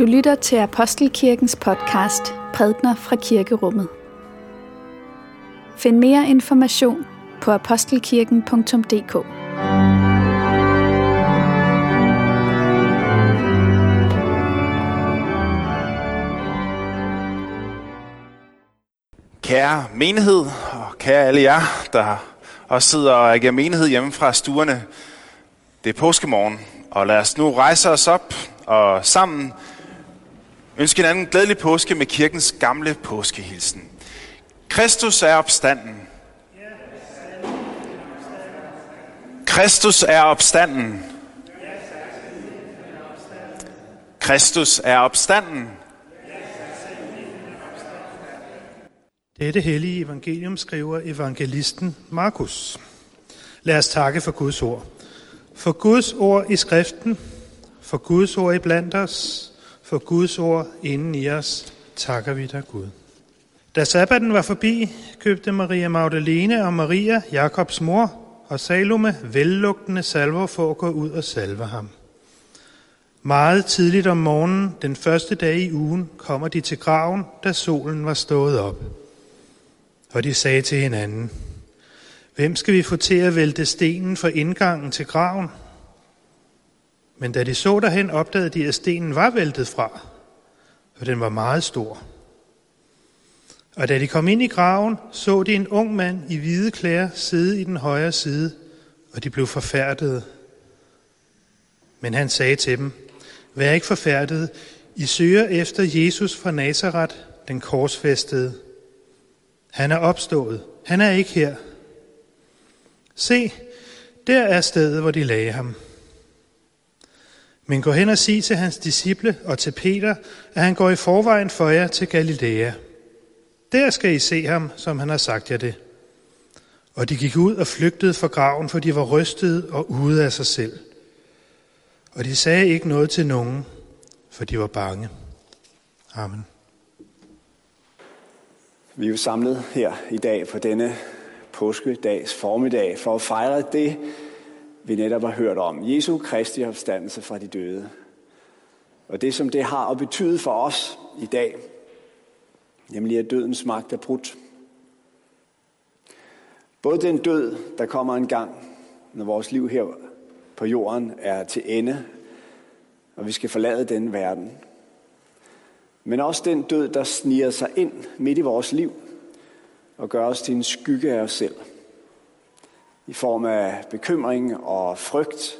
Du lytter til Apostelkirkens podcast Prædner fra Kirkerummet. Find mere information på apostelkirken.dk. Kære menighed, og kære alle jer, der også sidder og agerer menighed hjemme fra stuerne. Det er påskemorgen, og lad os nu rejse os op og sammen ønske en glædelig påske med kirkens gamle påskehilsen. Kristus er opstanden. Kristus er opstanden. Kristus er opstanden. Dette hellige evangelium skriver evangelisten Markus. Lad os takke for Guds ord. For Guds ord i skriften, for Guds ord i blandt os, for Guds ord inden i os, takker vi dig Gud. Da sabbaten var forbi, købte Maria Magdalene og Maria, Jakobs mor, og Salome vellugtende salver for at gå ud og salve ham. Meget tidligt om morgenen, den første dag i ugen, kommer de til graven, da solen var stået op. Og de sagde til hinanden, Hvem skal vi få til at vælte stenen for indgangen til graven? Men da de så derhen, opdagede de, at stenen var væltet fra, for den var meget stor. Og da de kom ind i graven, så de en ung mand i hvide klæder sidde i den højre side, og de blev forfærdede. Men han sagde til dem, Vær ikke forfærdede, I søger efter Jesus fra Nazareth, den korsfæstede. Han er opstået. Han er ikke her. Se, der er stedet, hvor de lagde ham. Men gå hen og sig til hans disciple og til Peter, at han går i forvejen for jer til Galilea. Der skal I se ham, som han har sagt jer det. Og de gik ud og flygtede fra graven, for de var rystede og ude af sig selv. Og de sagde ikke noget til nogen, for de var bange. Amen. Vi er jo samlet her i dag på denne påskedags formiddag for at fejre det, vi netop har hørt om. Jesu Kristi opstandelse fra de døde. Og det, som det har at betyde for os i dag, nemlig at dødens magt er brudt. Både den død, der kommer en gang, når vores liv her på jorden er til ende, og vi skal forlade den verden. Men også den død, der sniger sig ind midt i vores liv og gør os til en skygge af os selv – i form af bekymring og frygt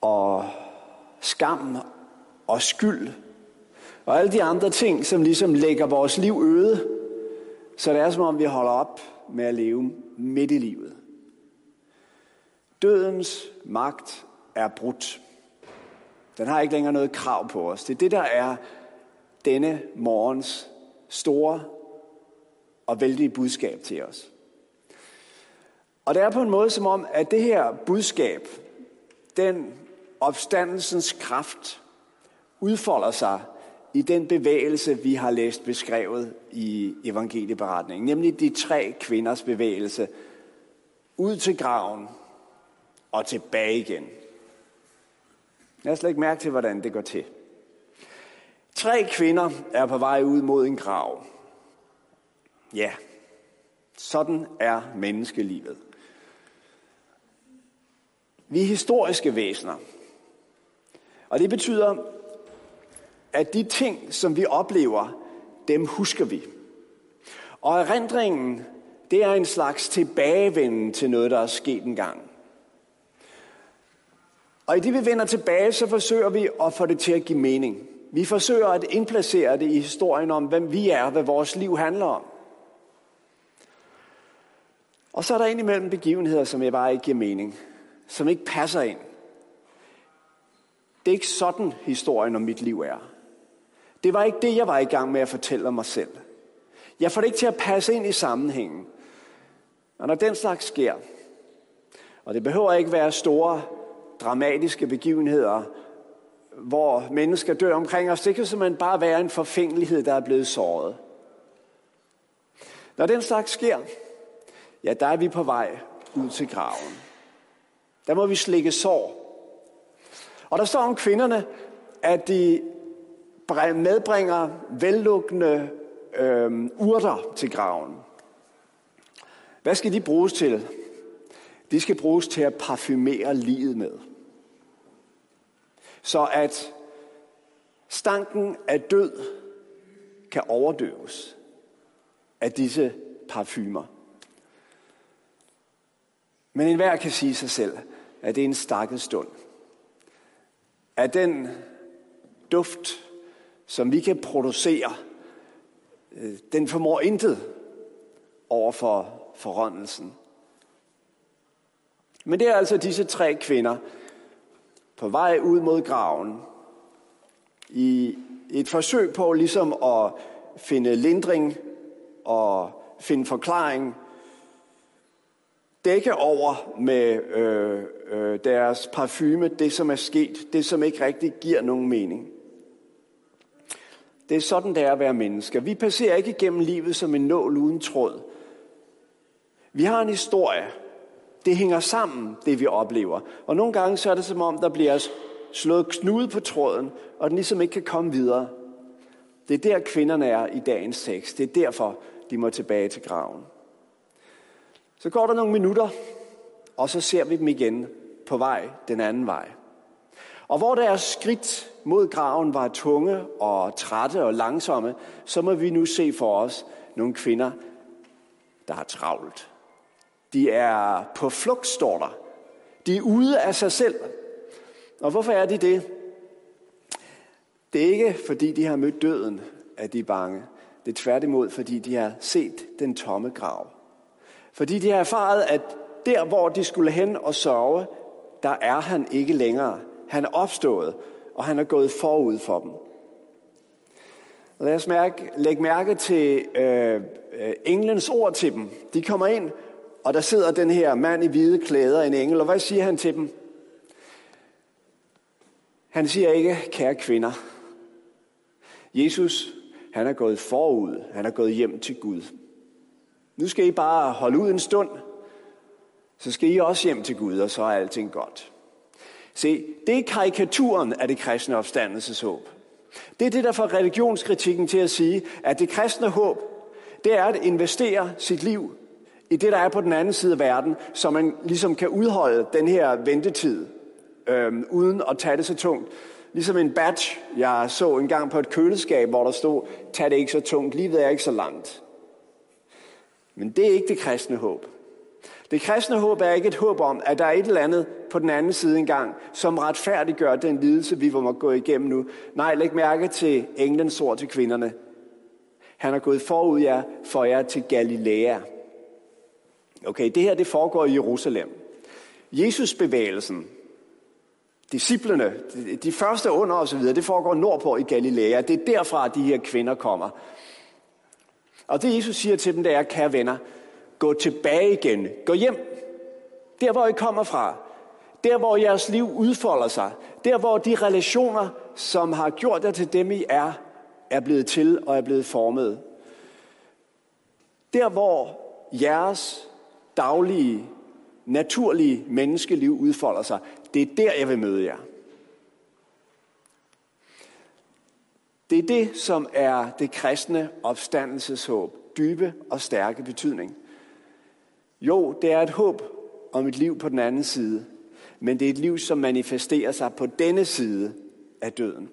og skam og skyld og alle de andre ting, som ligesom lægger vores liv øde, så det er som om vi holder op med at leve midt i livet. Dødens magt er brudt. Den har ikke længere noget krav på os. Det er det, der er denne morgens store og vældige budskab til os. Og det er på en måde som om, at det her budskab, den opstandelsens kraft, udfolder sig i den bevægelse, vi har læst beskrevet i evangelieberetningen, nemlig de tre kvinders bevægelse ud til graven og tilbage igen. Jeg har slet ikke mærke til, hvordan det går til. Tre kvinder er på vej ud mod en grav. Ja, sådan er menneskelivet. Vi er historiske væsener. Og det betyder, at de ting, som vi oplever, dem husker vi. Og erindringen, det er en slags tilbagevenden til noget, der er sket engang. Og i det vi vender tilbage, så forsøger vi at få det til at give mening. Vi forsøger at indplacere det i historien om, hvem vi er, hvad vores liv handler om. Og så er der indimellem begivenheder, som jeg bare ikke giver mening. Som ikke passer ind. Det er ikke sådan, historien om mit liv er. Det var ikke det, jeg var i gang med at fortælle om mig selv. Jeg får det ikke til at passe ind i sammenhængen. Og når den slags sker, og det behøver ikke være store, dramatiske begivenheder, hvor mennesker dør omkring os, det kan simpelthen bare være en forfængelighed, der er blevet såret. Når den slags sker, ja, der er vi på vej ud til graven. Der må vi slikke sår. Og der står om kvinderne, at de medbringer vellukkende øh, urter til graven. Hvad skal de bruges til? De skal bruges til at parfumere livet med. Så at stanken af død kan overdøves af disse parfumer. Men enhver kan sige sig selv, at det er en stakket stund. At den duft, som vi kan producere, øh, den formår intet over for forrådnelsen. Men det er altså disse tre kvinder på vej ud mod graven i et forsøg på ligesom at finde lindring og finde forklaring, dække over med øh, øh, deres parfume det, som er sket, det, som ikke rigtig giver nogen mening. Det er sådan, det er at være mennesker. Vi passerer ikke igennem livet som en nål uden tråd. Vi har en historie. Det hænger sammen, det vi oplever. Og nogle gange så er det som om, der bliver slået knude på tråden, og den ligesom ikke kan komme videre. Det er der kvinderne er i dagens tekst. Det er derfor, de må tilbage til graven. Så går der nogle minutter, og så ser vi dem igen på vej den anden vej. Og hvor deres skridt mod graven var tunge og trætte og langsomme, så må vi nu se for os nogle kvinder, der har travlt. De er på flugt, står der. De er ude af sig selv. Og hvorfor er de det? Det er ikke, fordi de har mødt døden, at de er bange. Det er tværtimod, fordi de har set den tomme grav. Fordi de har erfaret, at der, hvor de skulle hen og sørge, der er han ikke længere. Han er opstået, og han er gået forud for dem. Lad os mærke, lægge mærke til øh, øh, englens ord til dem. De kommer ind, og der sidder den her mand i hvide klæder, en engel, og hvad siger han til dem? Han siger ikke, kære kvinder. Jesus, han er gået forud. Han er gået hjem til Gud. Nu skal I bare holde ud en stund. Så skal I også hjem til Gud, og så er alting godt. Se, det er karikaturen af det kristne opstandelseshåb. Det er det, der får religionskritikken til at sige, at det kristne håb, det er at investere sit liv i det, der er på den anden side af verden, så man ligesom kan udholde den her ventetid, øh, uden at tage det så tungt. Ligesom en badge, jeg så engang på et køleskab, hvor der stod, tag det ikke så tungt, livet er ikke så langt. Men det er ikke det kristne håb. Det kristne håb er ikke et håb om, at der er et eller andet på den anden side engang, som retfærdiggør den lidelse, vi må gå igennem nu. Nej, læg mærke til englens ord til kvinderne. Han er gået forud jer for jer til Galilea. Okay, det her det foregår i Jerusalem. Jesusbevægelsen, disciplene, de første under og så videre, det foregår nordpå i Galilea. Det er derfra, de her kvinder kommer. Og det Jesus siger til dem, det er, kære venner, gå tilbage igen. Gå hjem. Der, hvor I kommer fra. Der, hvor jeres liv udfolder sig. Der, hvor de relationer, som har gjort jer til dem, I er, er blevet til og er blevet formet. Der, hvor jeres daglige, naturlige menneskeliv udfolder sig, det er der, jeg vil møde jer. Det er det, som er det kristne opstandelseshåb. Dybe og stærke betydning. Jo, det er et håb om et liv på den anden side. Men det er et liv, som manifesterer sig på denne side af døden.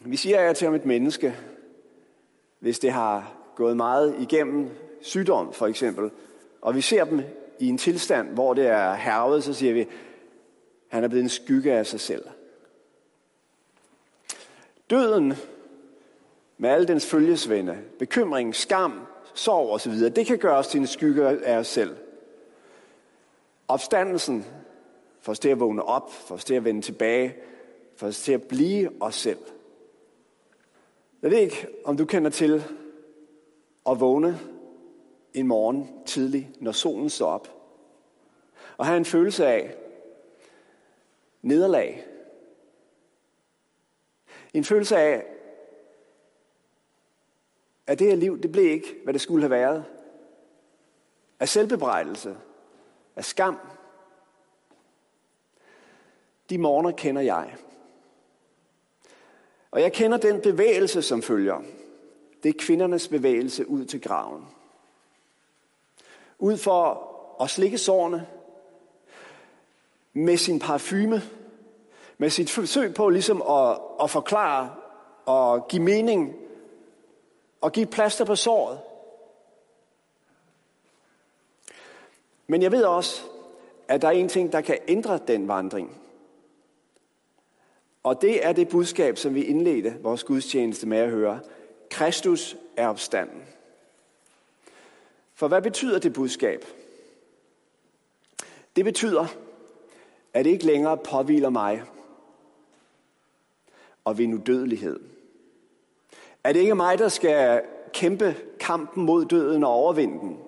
Vi siger jeg til om et menneske, hvis det har gået meget igennem sygdom for eksempel, og vi ser dem i en tilstand, hvor det er hervet, så siger vi, han er blevet en skygge af sig selv. Døden med alle dens følgesvende, bekymring, skam, sorg osv., det kan gøre os til en skygge af os selv. Opstandelsen får os til at vågne op, får os til at vende tilbage, får os til at blive os selv. Jeg ved ikke, om du kender til at vågne en morgen tidlig, når solen står op, og have en følelse af nederlag, en følelse af, at det her liv, det blev ikke, hvad det skulle have været. Af selvbebrejdelse. Af skam. De morgener kender jeg. Og jeg kender den bevægelse, som følger. Det er kvindernes bevægelse ud til graven. Ud for at slikke sårene med sin parfume, med sit forsøg på ligesom at, at forklare og give mening og give plaster på såret. Men jeg ved også, at der er en ting, der kan ændre den vandring. Og det er det budskab, som vi indledte vores gudstjeneste med at høre. Kristus er opstanden. For hvad betyder det budskab? Det betyder, at det ikke længere påviler mig og vinde udødelighed. Er det ikke mig, der skal kæmpe kampen mod døden og overvinde den.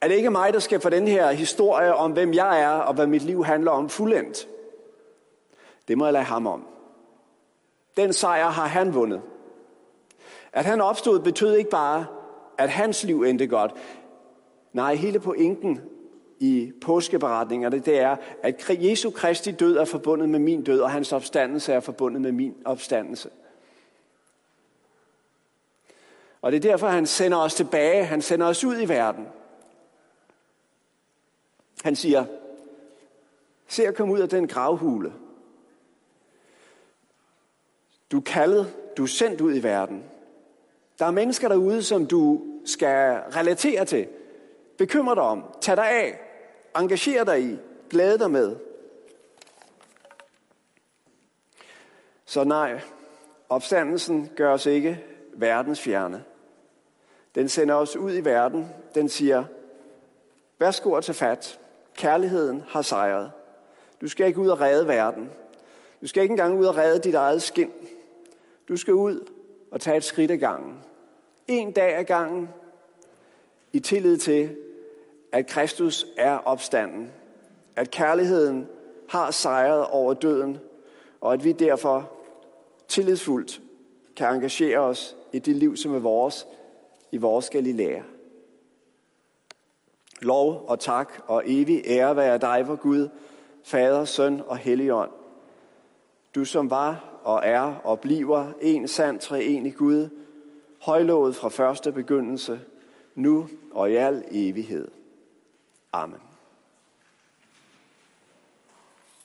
Er det ikke mig, der skal få den her historie om, hvem jeg er og hvad mit liv handler om fuldendt. Det må jeg lade ham om. Den sejr har han vundet. At han opstod betød ikke bare, at hans liv endte godt. Nej, hele pointen i påskeberetningerne, det er, at Jesu Kristi død er forbundet med min død, og hans opstandelse er forbundet med min opstandelse. Og det er derfor, han sender os tilbage. Han sender os ud i verden. Han siger, se at komme ud af den gravhule. Du er kaldet, du er sendt ud i verden. Der er mennesker derude, som du skal relatere til. Bekymre dig om. Tag dig af. Engager dig i. Glæde dig med. Så nej, opstandelsen gør os ikke verdens fjerne. Den sender os ud i verden. Den siger, værsgo at tage fat. Kærligheden har sejret. Du skal ikke ud og redde verden. Du skal ikke engang ud og redde dit eget skin. Du skal ud og tage et skridt ad gangen. En dag ad gangen. I tillid til, at Kristus er opstanden. At kærligheden har sejret over døden. Og at vi derfor tillidsfuldt kan engagere os i det liv, som er vores, i vores Galilea. Lov og tak og evig ære være dig, vor Gud, Fader, Søn og Helligånd. Du som var og er og bliver en sand treenig Gud, højlovet fra første begyndelse, nu og i al evighed. Amen.